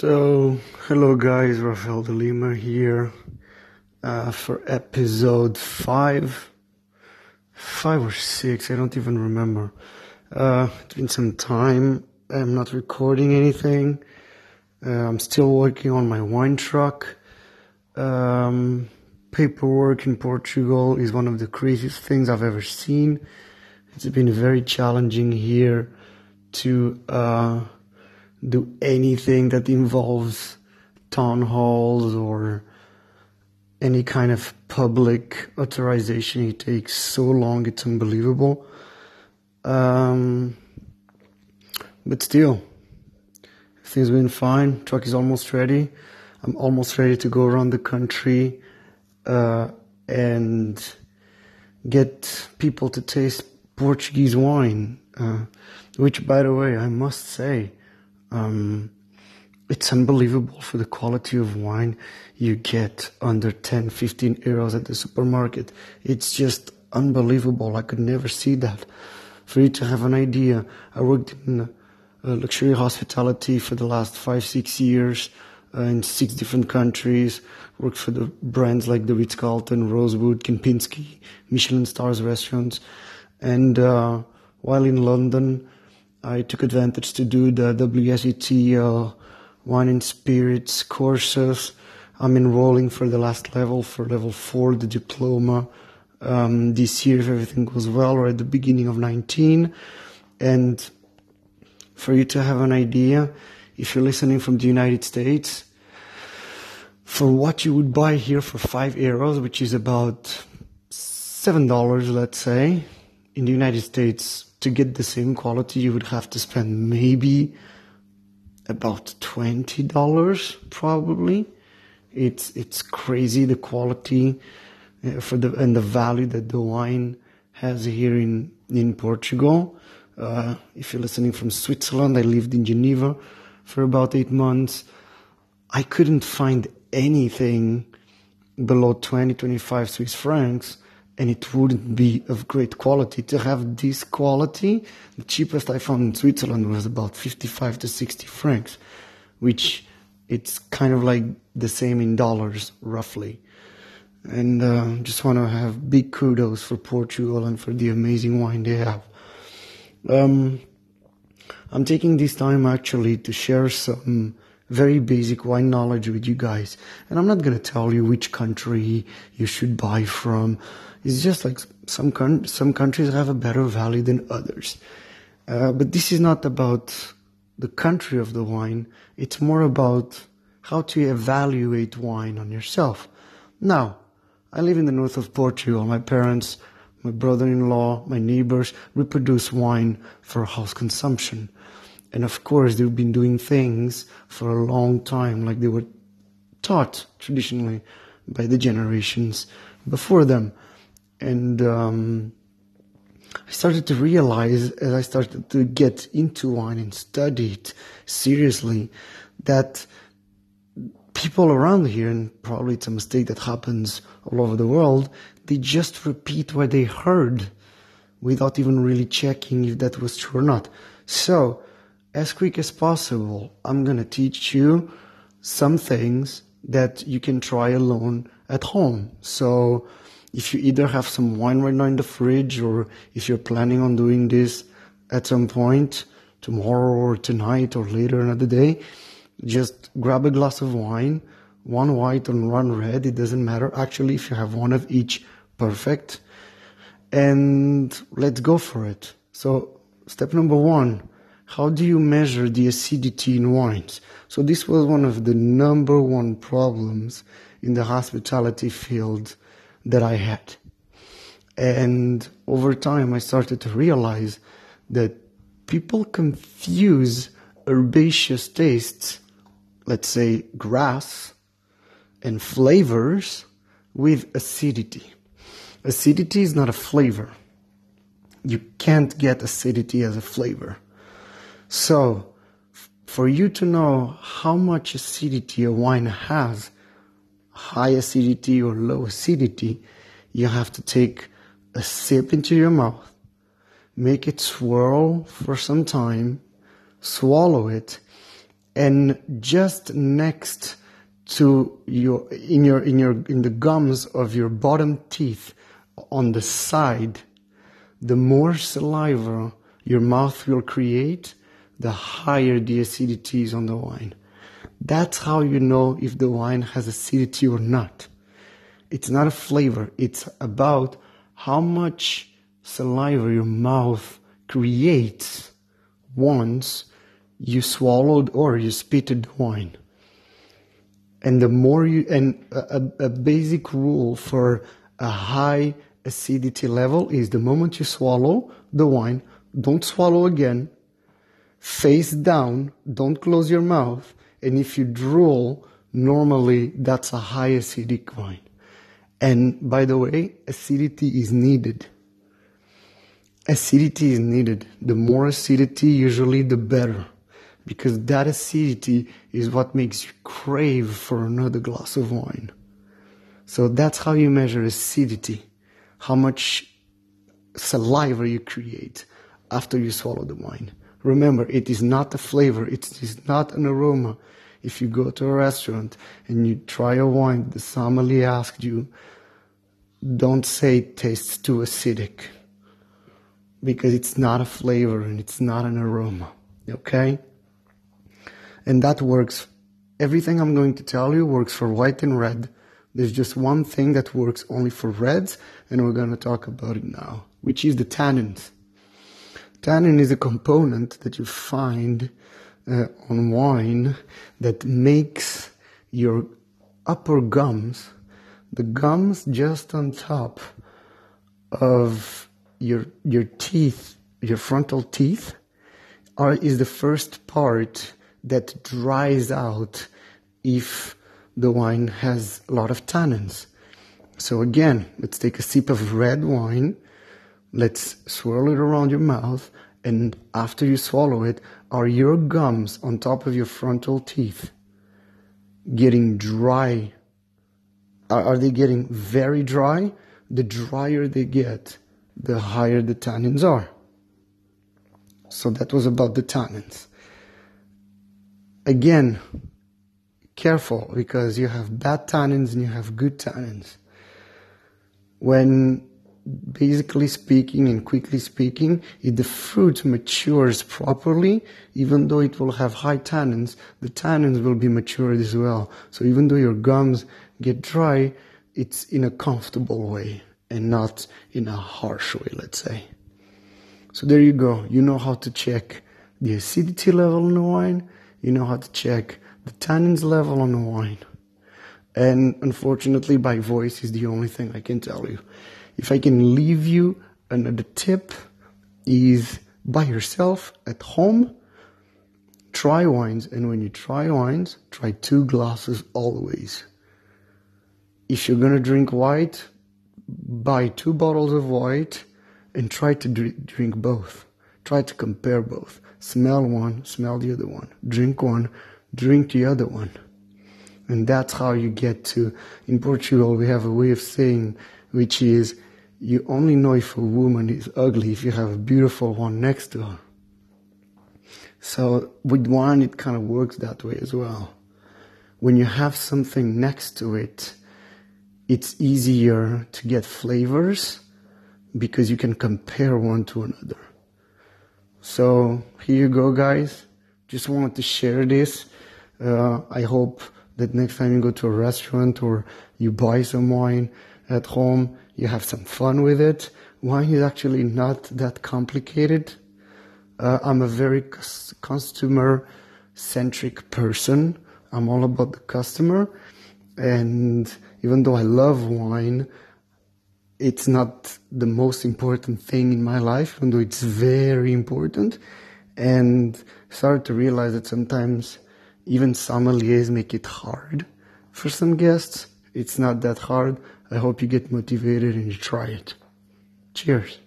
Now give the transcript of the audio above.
So, hello guys, Rafael de Lima here uh, for episode 5. 5 or 6, I don't even remember. Uh, it's been some time, I'm not recording anything. Uh, I'm still working on my wine truck. Um, paperwork in Portugal is one of the craziest things I've ever seen. It's been very challenging here to uh, do anything that involves town halls or any kind of public authorization. It takes so long, it's unbelievable. Um, but still, things been fine. Truck is almost ready. I'm almost ready to go around the country uh, and get people to taste Portuguese wine. Uh, which, by the way, I must say, um, it's unbelievable for the quality of wine you get under 10, 15 euros at the supermarket. It's just unbelievable. I could never see that. For you to have an idea, I worked in uh, luxury hospitality for the last five, six years uh, in six different countries. Worked for the brands like the Ritz Carlton, Rosewood, Kempinski, Michelin stars restaurants. And uh, while in London, I took advantage to do the WSET uh, wine and spirits courses. I'm enrolling for the last level, for level four, the diploma. Um, this year, if everything goes well, or at the beginning of 19. And for you to have an idea, if you're listening from the United States, for what you would buy here for five euros, which is about seven dollars, let's say, in the United States, to get the same quality, you would have to spend maybe about twenty dollars, probably. It's it's crazy the quality uh, for the and the value that the wine has here in in Portugal. Uh, if you're listening from Switzerland, I lived in Geneva for about eight months. I couldn't find anything below 20, 25 Swiss francs and it wouldn't be of great quality. To have this quality, the cheapest I found in Switzerland was about 55 to 60 francs, which it's kind of like the same in dollars, roughly. And uh, just want to have big kudos for Portugal and for the amazing wine they have. Um, I'm taking this time actually to share some very basic wine knowledge with you guys. And I'm not going to tell you which country you should buy from. It's just like some con- some countries have a better value than others. Uh, but this is not about the country of the wine. It's more about how to evaluate wine on yourself. Now, I live in the north of Portugal. My parents, my brother-in-law, my neighbors reproduce wine for house consumption. And of course, they've been doing things for a long time, like they were taught traditionally by the generations before them. And um, I started to realize as I started to get into wine and study it seriously that people around here, and probably it's a mistake that happens all over the world, they just repeat what they heard without even really checking if that was true or not. So, as quick as possible, I'm gonna teach you some things that you can try alone at home. So if you either have some wine right now in the fridge or if you're planning on doing this at some point tomorrow or tonight or later another day, just grab a glass of wine, one white and one red, it doesn't matter. Actually, if you have one of each, perfect. And let's go for it. So, step number one, how do you measure the acidity in wines? So this was one of the number one problems in the hospitality field that I had. And over time, I started to realize that people confuse herbaceous tastes, let's say grass, and flavors with acidity. Acidity is not a flavor. You can't get acidity as a flavor. So, for you to know how much acidity a wine has, high acidity or low acidity, you have to take a sip into your mouth, make it swirl for some time, swallow it, and just next to your in your in your in the gums of your bottom teeth on the side the more saliva your mouth will create the higher the acidity is on the wine. That's how you know if the wine has acidity or not. It's not a flavor. It's about how much saliva your mouth creates once you swallowed or you spitted wine. And the more you and a, a basic rule for a high acidity level is the moment you swallow the wine don't swallow again face down don't close your mouth and if you drool normally that's a high acidic wine and by the way acidity is needed acidity is needed the more acidity usually the better because that acidity is what makes you crave for another glass of wine. So that's how you measure acidity, how much saliva you create after you swallow the wine. Remember, it is not a flavor, it is not an aroma. If you go to a restaurant and you try a wine, the sommelier asked you, don't say it tastes too acidic because it's not a flavor and it's not an aroma. Okay? And that works. Everything I'm going to tell you works for white and red. There's just one thing that works only for reds, and we're going to talk about it now, which is the tannins. Tannin is a component that you find uh, on wine that makes your upper gums, the gums just on top of your your teeth, your frontal teeth, are is the first part that dries out if the wine has a lot of tannins. So again, let's take a sip of red wine. Let's swirl it around your mouth. And after you swallow it, are your gums on top of your frontal teeth getting dry? Are, they getting very dry? The drier they get, the higher the tannins are. So that was about the tannins again, careful because you have bad tannins and you have good tannins. When basically speaking and quickly speaking, if the fruit matures properly, even though it will have high tannins, the tannins will be matured as well. So even though your gums get dry, it's in a comfortable way and not in a harsh way, let's say. So there you go. You know how to check the acidity level in the wine you know how to check the tannins level on the wine. And unfortunately, by voice is the only thing I can tell you. If I can leave you another tip, is by yourself at home, try wines. And when you try wines, try two glasses always. If you're gonna drink white, buy two bottles of white and try to drink both. Try to compare both. Smell one, smell the other one. Drink one, drink the other one. And that's how you get to, in Portugal, we have a way of saying, which is, you only know if a woman is ugly if you have a beautiful one next to her. So with wine, it kind of works that way as well. When you have something next to it, it's easier to get flavors because you can compare one to another. So here you go, guys. Just wanted to share this. Uh, I hope that next time you go to a restaurant or you buy some wine at home, you have some fun with it. Wine is actually not that complicated. Uh, I'm a very customer centric person. I'm all about the customer. And even though I love wine, it's not the most important thing in my life, even though it's very important. And started to realize that sometimes even sommeliers make it hard for some guests. It's not that hard. I hope you get motivated and you try it. Cheers.